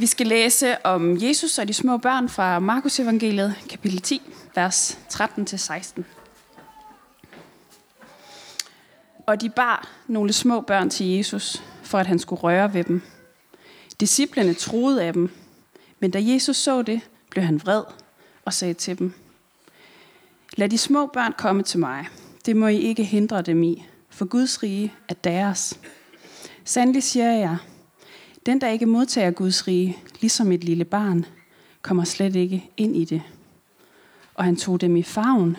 Vi skal læse om Jesus og de små børn fra Markus evangeliet, kapitel 10, vers 13-16. Og de bar nogle små børn til Jesus, for at han skulle røre ved dem. Disciplerne troede af dem, men da Jesus så det, blev han vred og sagde til dem, Lad de små børn komme til mig. Det må I ikke hindre dem i, for Guds rige er deres. Sandelig siger jeg, den der ikke modtager Guds rige, ligesom et lille barn, kommer slet ikke ind i det. Og han tog dem i favn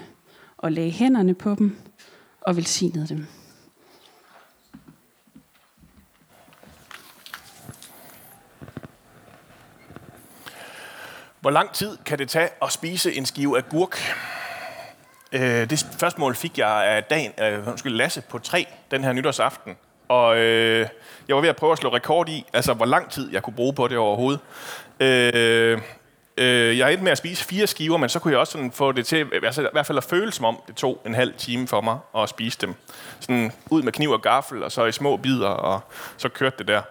og lagde hænderne på dem og velsignede dem. Hvor lang tid kan det tage at spise en skive agurk? Øh, det spørgsmål fik jeg af dagen, øh, undskyld, Lasse på tre den her nytårsaften. Og øh, jeg var ved at prøve at slå rekord i, altså hvor lang tid jeg kunne bruge på det overhovedet. Øh, øh, jeg endte med at spise fire skiver, men så kunne jeg også sådan få det til, altså, i hvert fald at føle som om, det tog en halv time for mig at spise dem. Sådan ud med kniv og gaffel, og så i små bidder, og så kørte det der.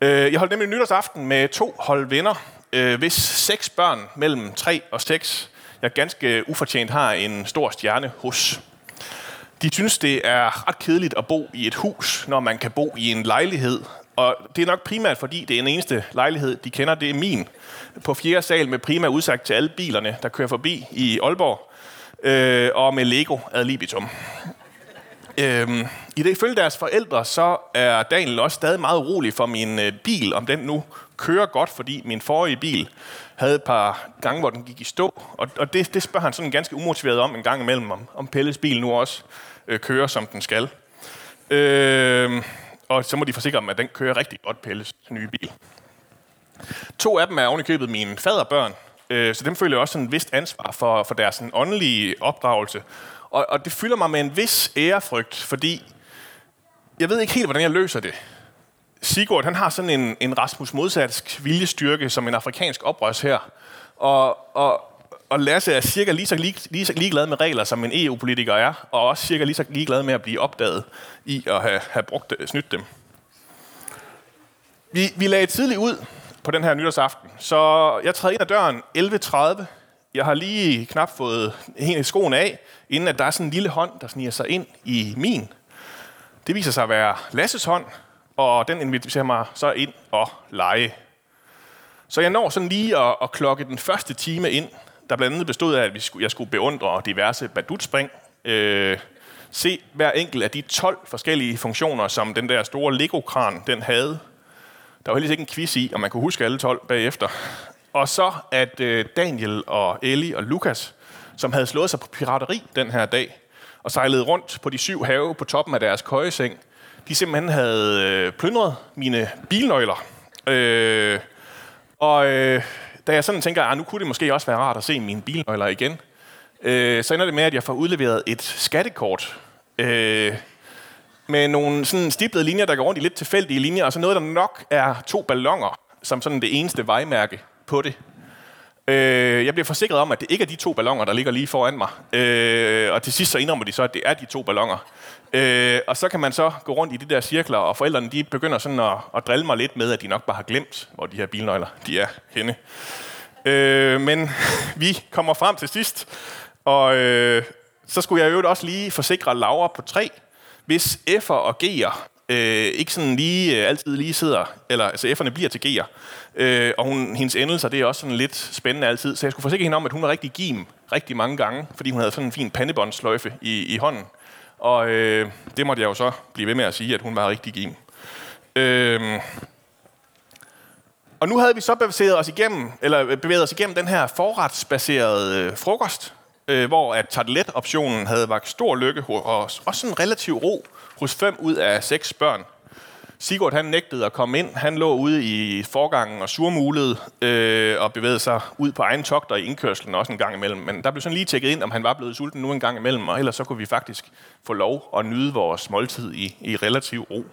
Øh, jeg holdt nemlig nytårsaften med to hold venner, øh, hvis seks børn mellem 3 og 6, jeg ganske ufortjent har en stor stjerne hos. De synes, det er ret kedeligt at bo i et hus, når man kan bo i en lejlighed. Og det er nok primært, fordi det er den eneste lejlighed, de kender, det er min. På fjerde sal med primær udsagt til alle bilerne, der kører forbi i Aalborg. Øh, og med Lego ad libitum. Øhm, I det følge deres forældre, så er Daniel også stadig meget urolig for min øh, bil, om den nu kører godt, fordi min forrige bil havde et par gange, hvor den gik i stå. Og, og det, det spørger han sådan ganske umotiveret om en gang imellem, om, om Pelles bil nu også øh, kører, som den skal. Øh, og så må de forsikre dem, at den kører rigtig godt, Pelles nye bil. To af dem er ovenikøbet mine faderbørn, øh, så dem føler jeg også sådan et vist ansvar for, for deres sådan, åndelige opdragelse. Og, og det fylder mig med en vis ærefrygt, fordi jeg ved ikke helt, hvordan jeg løser det. Sigurd, han har sådan en, en Rasmus Modsatsk viljestyrke som en afrikansk oprørs her. Og, og, og Lasse er cirka lige så, lige, lige så ligeglad med regler, som en EU-politiker er, og også cirka lige så ligeglad med at blive opdaget i at have, have brugt, øh, snydt dem. Vi, vi lagde tidligt ud på den her nytårsaften, så jeg træder ind ad døren 11.30. Jeg har lige knap fået en skoen af, inden at der er sådan en lille hånd, der sniger sig ind i min. Det viser sig at være Lasses hånd, og den inviterer mig så ind og lege. Så jeg når sådan lige at, at klokke den første time ind, der blandt andet bestod af, at vi skulle, jeg skulle beundre diverse badutspring, øh, se hver enkelt af de 12 forskellige funktioner, som den der store Lego-kran den havde. Der var heldigvis ikke en quiz i, og man kunne huske alle 12 bagefter. Og så at øh, Daniel og Ellie og Lukas, som havde slået sig på pirateri den her dag, og sejlede rundt på de syv have på toppen af deres køjeseng, de simpelthen havde øh, plyndret mine bilnøgler. Øh, og øh, da jeg sådan tænker, at nu kunne det måske også være rart at se mine bilnøgler igen, øh, så ender det med, at jeg får udleveret et skattekort øh, med nogle sådan stiplede linjer, der går rundt i lidt tilfældige linjer, og så noget, der nok er to ballonger, som sådan det eneste vejmærke på det. Øh, jeg bliver forsikret om, at det ikke er de to ballonger, der ligger lige foran mig. Øh, og til sidst så indrømmer de så, at det er de to ballonger. Øh, og så kan man så gå rundt i de der cirkler, og forældrene de begynder sådan at, at drille mig lidt med, at de nok bare har glemt, hvor de her bilnøgler de er henne. Øh, men vi kommer frem til sidst, og øh, så skulle jeg jo også lige forsikre Laura på tre, hvis F'er og G'er øh, ikke sådan lige øh, altid lige sidder, eller altså F'erne bliver til G'er, øh, og hun, hendes endelser, det er også sådan lidt spændende altid, så jeg skulle forsikre hende om, at hun var rigtig gim rigtig mange gange, fordi hun havde sådan en fin pandebåndsløjfe i, i hånden. Og øh, det måtte jeg jo så blive ved med at sige, at hun var rigtig gim. Øh, og nu havde vi så bevæget os igennem, eller øh, bevæget os igennem den her forretsbaserede øh, frokost, øh, hvor at tartelet-optionen havde vagt stor lykke hos os. Også sådan relativ ro hos fem ud af seks børn. Sigurd han nægtede at komme ind. Han lå ude i forgangen og surmulede øh, og bevægede sig ud på egen togter i indkørslen også en gang imellem. Men der blev sådan lige tjekket ind, om han var blevet sulten nu en gang imellem, og ellers så kunne vi faktisk få lov at nyde vores måltid i, i relativ ro.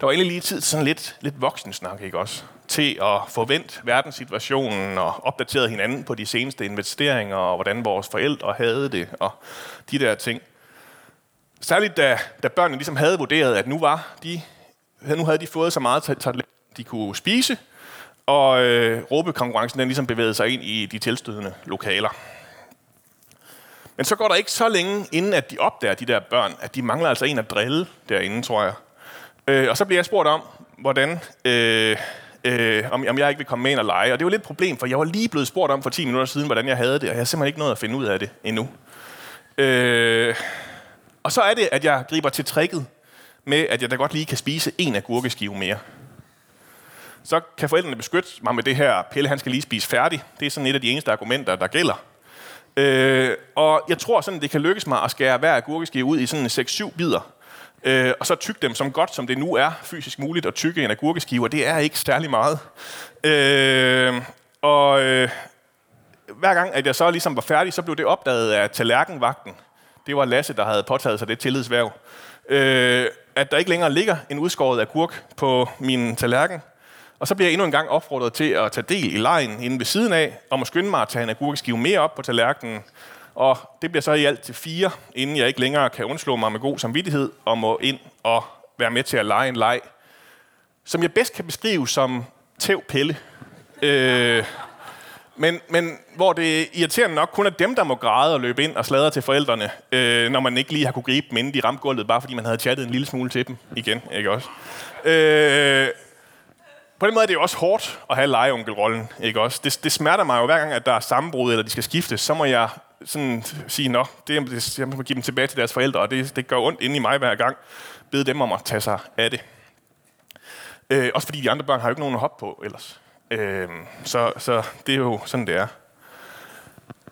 Der var egentlig lige tid til sådan lidt, lidt voksensnak, ikke også? Til at forvente verdenssituationen og opdatere hinanden på de seneste investeringer, og hvordan vores forældre havde det, og de der ting. Særligt da, da børnene ligesom havde vurderet, at nu var de nu havde de fået så meget talent, de kunne spise, og øh, råbekonkurrencen den ligesom bevægede sig ind i de tilstødende lokaler. Men så går der ikke så længe, inden at de opdager, de der børn, at de mangler altså en at drille derinde, tror jeg. Øh, og så bliver jeg spurgt om, hvordan, øh, øh, om, om jeg ikke vil komme med ind og lege. Og det var lidt et problem, for jeg var lige blevet spurgt om for 10 minutter siden, hvordan jeg havde det, og jeg har simpelthen ikke nået at finde ud af det endnu. Øh, og så er det, at jeg griber til tricket med, at jeg da godt lige kan spise en agurkeskive mere. Så kan forældrene beskytte mig med det her, Pelle han skal lige spise færdig. Det er sådan et af de eneste argumenter, der gælder. Øh, og jeg tror sådan, det kan lykkes mig at skære hver agurkeskive ud i sådan 6-7 bidder. Øh, og så tykke dem som godt, som det nu er fysisk muligt at tykke en agurkeskive, og det er ikke særlig meget. Øh, og øh, hver gang, at jeg så ligesom var færdig, så blev det opdaget af tallerkenvagten. Det var Lasse, der havde påtaget sig det tillidsværv. Øh, at der ikke længere ligger en udskåret agurk på min tallerken. Og så bliver jeg endnu en gang opfordret til at tage del i lejen inde ved siden af, og må skynde mig at tage en agurkeskive mere op på tallerkenen. Og det bliver så i alt til fire, inden jeg ikke længere kan undslå mig med god samvittighed, og må ind og være med til at lege en leg, som jeg bedst kan beskrive som tæv pille. Øh, men, men hvor det irriterende nok kun er dem, der må græde og løbe ind og sladre til forældrene, øh, når man ikke lige har kunne gribe dem, inden de ramte gulvet, bare fordi man havde chattet en lille smule til dem igen. Ikke også? Øh, på den måde er det jo også hårdt at have legeonkelrollen, ikke også? Det, det smerter mig jo hver gang, at der er sammenbrud, eller de skal skiftes, så må jeg sådan sige, nå, det, det, jeg må give dem tilbage til deres forældre, og det, det gør ondt inde i mig hver gang. Bede dem om at tage sig af det. Øh, også fordi de andre børn har jo ikke nogen at hoppe på ellers. Øh, så, så det er jo sådan, det er.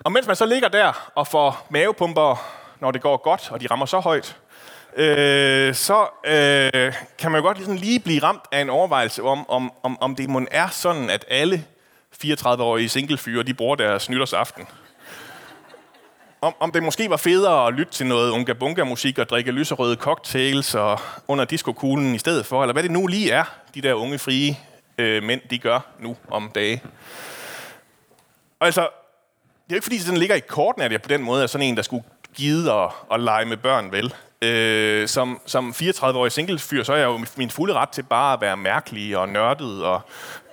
Og mens man så ligger der og får mavepumper, når det går godt, og de rammer så højt, øh, så øh, kan man jo godt ligesom lige blive ramt af en overvejelse om, om, om, om det må er sådan, at alle 34-årige singlefyre, de bruger deres nytårsaften. Om, om det måske var federe at lytte til noget unga bunga musik og drikke lyserøde cocktails og under diskokuglen i stedet for, eller hvad det nu lige er, de der unge frie øh, mænd, de gør nu om dage. Og altså, det er jo ikke fordi, den ligger i korten, at jeg på den måde er sådan en, der skulle gide at, at lege med børn, vel? Øh, som, som 34-årig singlefyr, så er jeg jo min fulde ret til bare at være mærkelig og nørdet, og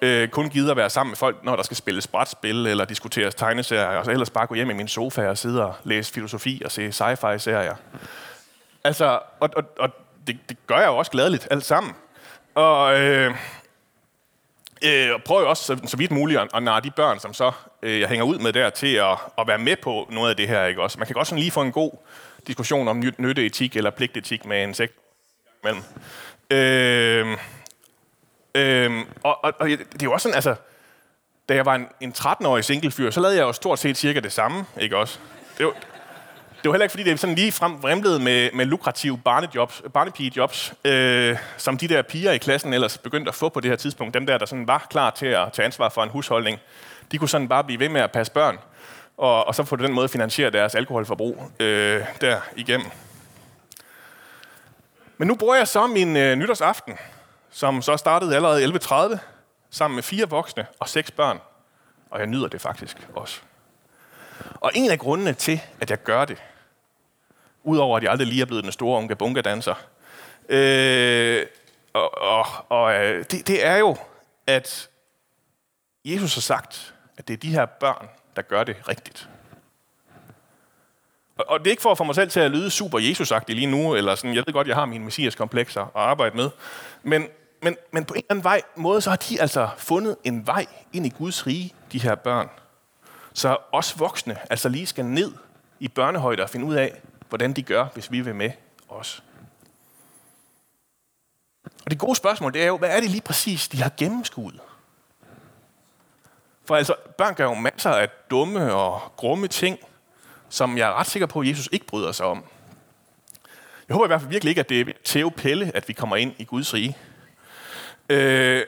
øh, kun gide at være sammen med folk, når der skal spilles brætspil eller diskuteres tegneserier, og så ellers bare gå hjem i min sofa og sidde og læse filosofi og se sci-fi-serier. Altså, og, og, og det, det gør jeg jo også gladeligt, alt sammen. Og... Øh, Øh, og prøver også så, så vidt muligt at, at narre de børn, som så øh, jeg hænger ud med der, til at, at være med på noget af det her. Ikke? Også, man kan godt sådan lige få en god diskussion om nytteetik eller pligtetik med en sekt mellem. Øh, øh, og, og, og det er jo også sådan, altså, da jeg var en, en 13-årig singlefyr, så lavede jeg jo stort set cirka det samme, ikke også? Det var, det var heller ikke, fordi det sådan lige frem vrimlede med, med lukrative barnejobs, barnepigejobs, øh, som de der piger i klassen ellers begyndte at få på det her tidspunkt. Dem der, der sådan var klar til at tage ansvar for en husholdning, de kunne sådan bare blive ved med at passe børn, og, og så på den måde finansiere deres alkoholforbrug øh, der igennem. Men nu bruger jeg så min øh, nytårsaften, som så startede allerede 11.30, sammen med fire voksne og seks børn. Og jeg nyder det faktisk også. Og en af grundene til, at jeg gør det, Udover at jeg aldrig lige er blevet den store unge bunga danser. Øh, og og, og øh, det, det er jo, at Jesus har sagt, at det er de her børn, der gør det rigtigt. Og, og det er ikke for at få mig selv til at lyde super jesus lige nu, eller sådan, jeg ved godt, jeg har mine messias-komplekser at arbejde med, men, men, men på en eller anden vej, måde, så har de altså fundet en vej ind i Guds rige, de her børn. Så os voksne altså lige skal ned i børnehøjde og finde ud af, hvordan de gør, hvis vi vil med os. Og det gode spørgsmål, det er jo, hvad er det lige præcis, de har gennemskuet? For altså, børn gør jo masser af dumme og grumme ting, som jeg er ret sikker på, at Jesus ikke bryder sig om. Jeg håber i hvert fald virkelig ikke, at det er Theo Pelle, at vi kommer ind i Guds rige. Øh,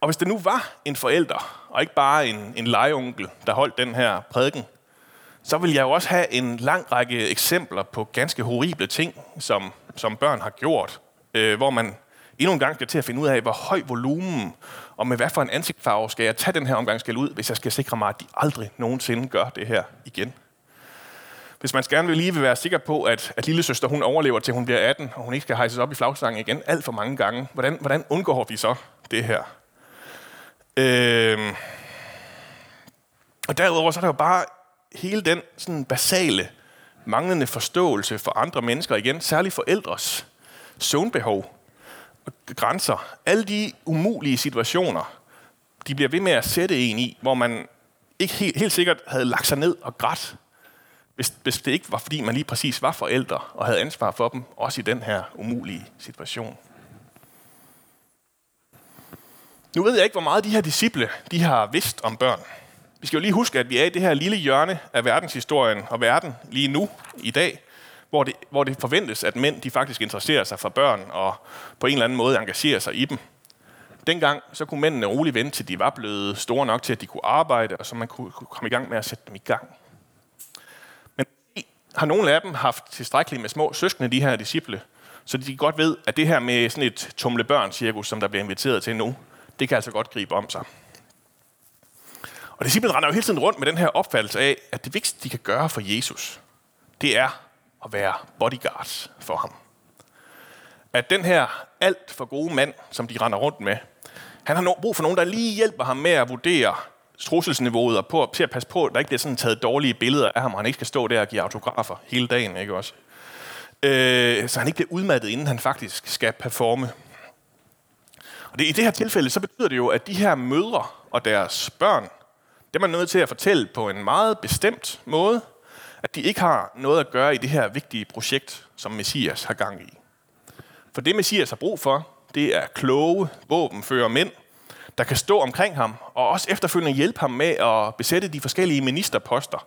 og hvis det nu var en forælder, og ikke bare en, en legeonkel, der holdt den her prædiken, så vil jeg jo også have en lang række eksempler på ganske horrible ting, som, som børn har gjort, øh, hvor man endnu en gang skal til at finde ud af, hvor høj volumen og med hvad for en ansigtsfarve skal jeg tage den her omgang skal ud, hvis jeg skal sikre mig, at de aldrig nogensinde gør det her igen. Hvis man gerne vil lige vil være sikker på, at, at lille søster hun overlever til hun bliver 18, og hun ikke skal hejses op i flagstangen igen alt for mange gange, hvordan, hvordan undgår vi så det her? Øh, og derudover så er der jo bare hele den sådan basale, manglende forståelse for andre mennesker igen, særligt forældres søvnbehov og grænser. Alle de umulige situationer, de bliver ved med at sætte en i, hvor man ikke helt, helt sikkert havde lagt sig ned og grædt, hvis, hvis det ikke var, fordi man lige præcis var forældre og havde ansvar for dem, også i den her umulige situation. Nu ved jeg ikke, hvor meget de her disciple de har vidst om børn. Vi skal jo lige huske, at vi er i det her lille hjørne af verdenshistorien og verden lige nu, i dag, hvor det, hvor det forventes, at mænd de faktisk interesserer sig for børn og på en eller anden måde engagerer sig i dem. Dengang så kunne mændene roligt vente, til de var blevet store nok til, at de kunne arbejde, og så man kunne, kunne komme i gang med at sætte dem i gang. Men har nogle af dem haft tilstrækkeligt med små søskende, de her disciple, så de godt ved, at det her med sådan et tumle børn cirkus, som der bliver inviteret til nu, det kan altså godt gribe om sig. Og disciplen render jo hele tiden rundt med den her opfattelse af, at det vigtigste, de kan gøre for Jesus, det er at være bodyguards for ham. At den her alt for gode mand, som de render rundt med, han har brug for nogen, der lige hjælper ham med at vurdere trusselsniveauet og på, til at passe på, at der ikke bliver sådan taget dårlige billeder af ham, og han ikke skal stå der og give autografer hele dagen, ikke også? Øh, så han ikke bliver udmattet, inden han faktisk skal performe. Og det, i det her tilfælde, så betyder det jo, at de her mødre og deres børn, dem er man nødt til at fortælle på en meget bestemt måde, at de ikke har noget at gøre i det her vigtige projekt, som Messias har gang i. For det Messias har brug for, det er kloge våbenfører mænd, der kan stå omkring ham, og også efterfølgende hjælpe ham med at besætte de forskellige ministerposter,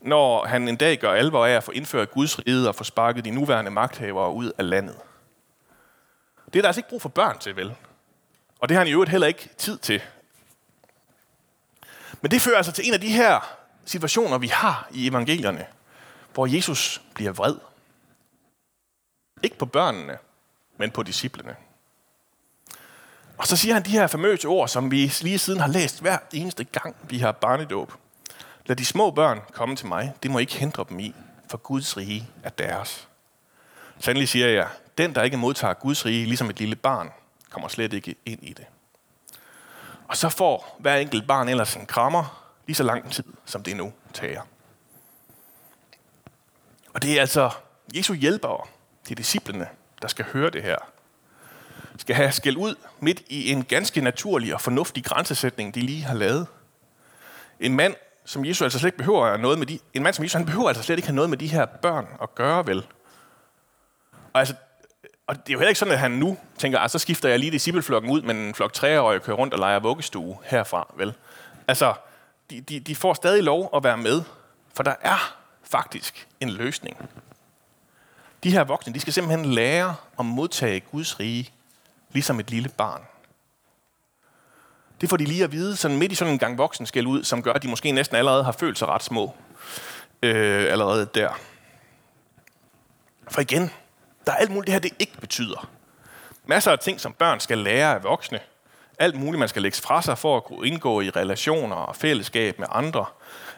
når han en dag gør alvor af at få indført Guds rige og få sparket de nuværende magthavere ud af landet. Det er der altså ikke brug for børn til, vel? Og det har han i øvrigt heller ikke tid til. Men det fører altså til en af de her situationer, vi har i evangelierne, hvor Jesus bliver vred. Ikke på børnene, men på disciplene. Og så siger han de her famøse ord, som vi lige siden har læst hver eneste gang, vi har barnedåb. Lad de små børn komme til mig. Det må ikke hindre dem i, for Guds rige er deres. Sandelig siger jeg, den, der ikke modtager Guds rige, ligesom et lille barn, kommer slet ikke ind i det. Og så får hver enkelt barn ellers en krammer, lige så lang tid, som det nu tager. Og det er altså Jesu hjælpere, de disciplene, der skal høre det her. Skal have skæld ud midt i en ganske naturlig og fornuftig grænsesætning, de lige har lavet. En mand, som Jesus altså slet ikke behøver noget med de, en mand som Jesus, han behøver altså slet ikke have noget med de her børn at gøre, vel? Og altså, og det er jo heller ikke sådan, at han nu tænker, at så skifter jeg lige discipleflokken ud, men en flok treårige kører rundt og leger vuggestue herfra, vel? Altså, de, de, de får stadig lov at være med, for der er faktisk en løsning. De her voksne, de skal simpelthen lære at modtage Guds rige, ligesom et lille barn. Det får de lige at vide, sådan midt i sådan en gang voksen skal ud, som gør, at de måske næsten allerede har følt sig ret små. Øh, allerede der. For igen, der er alt muligt det her, det ikke betyder. Masser af ting, som børn skal lære af voksne. Alt muligt, man skal lægge fra sig for at kunne indgå i relationer og fællesskab med andre.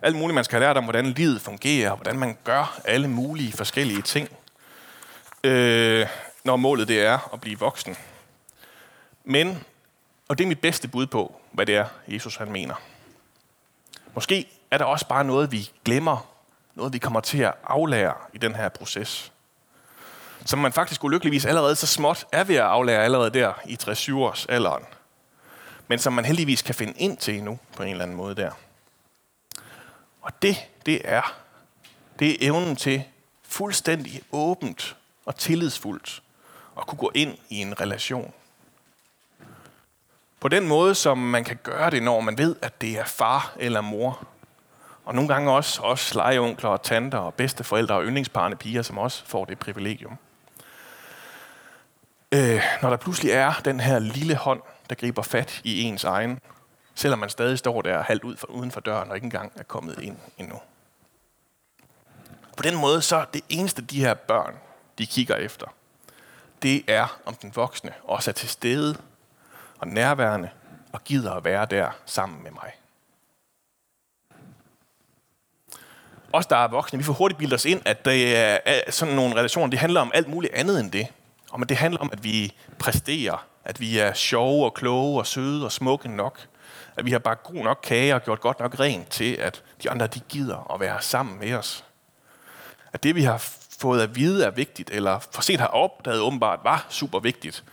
Alt muligt, man skal lære lært om, hvordan livet fungerer, hvordan man gør alle mulige forskellige ting. Øh, når målet det er at blive voksen. Men, og det er mit bedste bud på, hvad det er, Jesus han mener. Måske er der også bare noget, vi glemmer, noget vi kommer til at aflære i den her proces som man faktisk ulykkeligvis allerede så småt er ved at aflære allerede der i 60 års alderen. Men som man heldigvis kan finde ind til nu på en eller anden måde der. Og det, det er, det er evnen til fuldstændig åbent og tillidsfuldt at kunne gå ind i en relation. På den måde, som man kan gøre det, når man ved, at det er far eller mor. Og nogle gange også, også legeonkler og tanter og bedsteforældre og yndlingsparne piger, som også får det privilegium øh, når der pludselig er den her lille hånd, der griber fat i ens egen, selvom man stadig står der halvt ud for, uden for døren og ikke engang er kommet ind endnu. På den måde så er det eneste, de her børn, de kigger efter, det er, om den voksne også er til stede og nærværende og gider at være der sammen med mig. Os, der er voksne, vi får hurtigt bildet os ind, at det er sådan nogle relationer, det handler om alt muligt andet end det. Og men det handler om, at vi præsterer, at vi er sjove og kloge og søde og smukke nok, At vi har bare god nok kage og gjort godt nok rent til, at de andre de gider at være sammen med os. At det, vi har fået at vide er vigtigt, eller for sent har opdaget åbenbart var super vigtigt,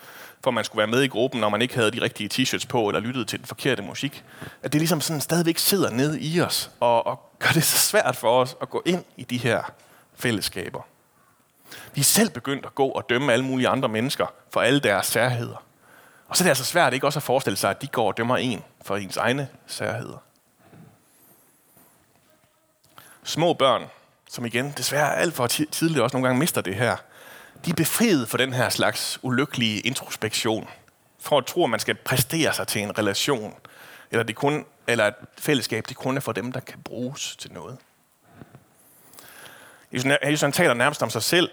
for man skulle være med i gruppen, når man ikke havde de rigtige t-shirts på, eller lyttede til den forkerte musik. At det ligesom sådan stadigvæk sidder nede i os, og, og gør det så svært for os at gå ind i de her fællesskaber. Vi er selv begyndt at gå og dømme alle mulige andre mennesker for alle deres særheder. Og så er det altså svært ikke også at forestille sig, at de går og dømmer en for ens egne særheder. Små børn, som igen desværre alt for tidligt også nogle gange mister det her, de er befriet for den her slags ulykkelige introspektion. For at tro, at man skal præstere sig til en relation, eller, det kun, eller et fællesskab, det kun er for dem, der kan bruges til noget. Jesus han taler nærmest om sig selv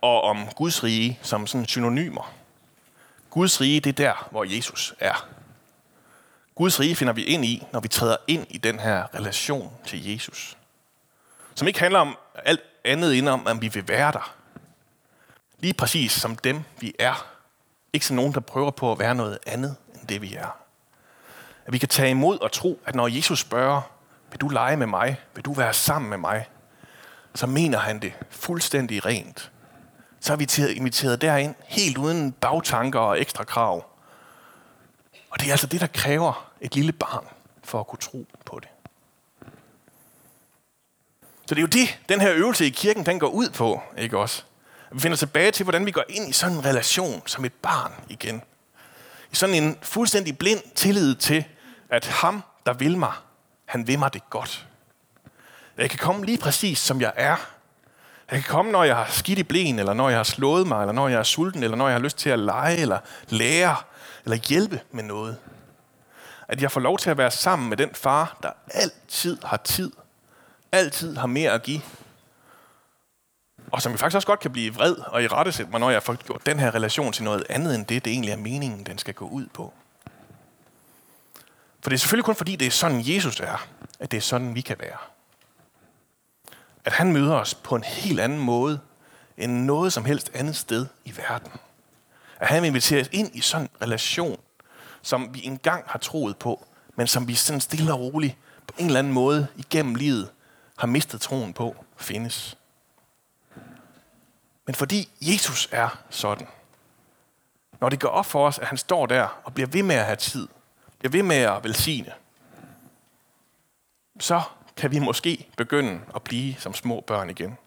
og om Guds rige som sådan synonymer. Guds rige, det er der, hvor Jesus er. Guds rige finder vi ind i, når vi træder ind i den her relation til Jesus. Som ikke handler om alt andet end om, at vi vil være der. Lige præcis som dem, vi er. Ikke som nogen, der prøver på at være noget andet end det, vi er. At vi kan tage imod og tro, at når Jesus spørger, vil du lege med mig? Vil du være sammen med mig? Så mener han det fuldstændig rent så er vi inviteret derind, helt uden bagtanker og ekstra krav. Og det er altså det, der kræver et lille barn for at kunne tro på det. Så det er jo det, den her øvelse i kirken, den går ud på, ikke også? Vi finder tilbage til, hvordan vi går ind i sådan en relation som et barn igen. I sådan en fuldstændig blind tillid til, at ham, der vil mig, han vil mig det godt. Jeg kan komme lige præcis, som jeg er, jeg kan komme, når jeg har skidt i blæen, eller når jeg har slået mig, eller når jeg er sulten, eller når jeg har lyst til at lege, eller lære, eller hjælpe med noget. At jeg får lov til at være sammen med den far, der altid har tid, altid har mere at give, og som jeg faktisk også godt kan blive vred og i rettesætte mig, når jeg får gjort den her relation til noget andet end det, det egentlig er meningen, den skal gå ud på. For det er selvfølgelig kun fordi, det er sådan Jesus er, at det er sådan, vi kan være at han møder os på en helt anden måde end noget som helst andet sted i verden. At han inviterer os ind i sådan en relation, som vi engang har troet på, men som vi sådan stille og roligt på en eller anden måde igennem livet har mistet troen på findes. Men fordi Jesus er sådan, når det går op for os, at han står der og bliver ved med at have tid, bliver ved med at velsigne, så kan vi måske begynde at blive som små børn igen.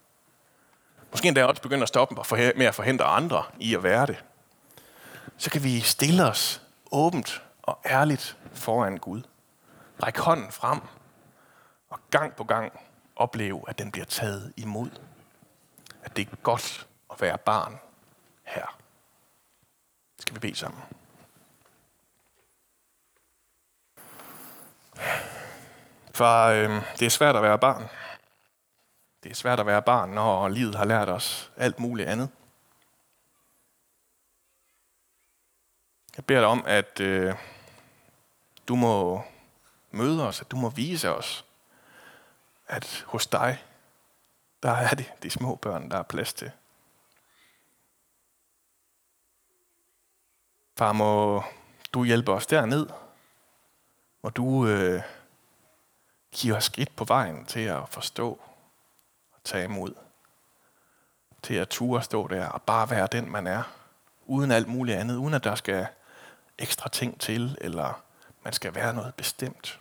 Måske endda også begynde at stoppe med at forhindre andre i at være det. Så kan vi stille os åbent og ærligt foran Gud. Ræk hånden frem og gang på gang opleve, at den bliver taget imod. At det er godt at være barn her. Skal vi bede sammen? For øh, det er svært at være barn. Det er svært at være barn, når livet har lært os alt muligt andet. Jeg beder dig om, at øh, du må møde os, at du må vise os, at hos dig, der er det de små børn, der er plads til. Far, må du hjælpe os derned, Må du øh, giver os skridt på vejen til at forstå og tage imod. Til at ture stå der og bare være den, man er. Uden alt muligt andet. Uden at der skal ekstra ting til, eller man skal være noget bestemt.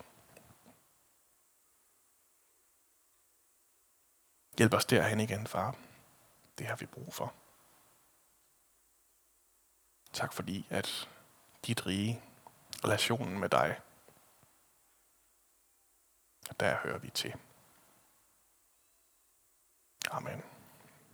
Hjælp os derhen igen, far. Det har vi brug for. Tak fordi, at dit rige, relationen med dig, der hører vi til. Amen.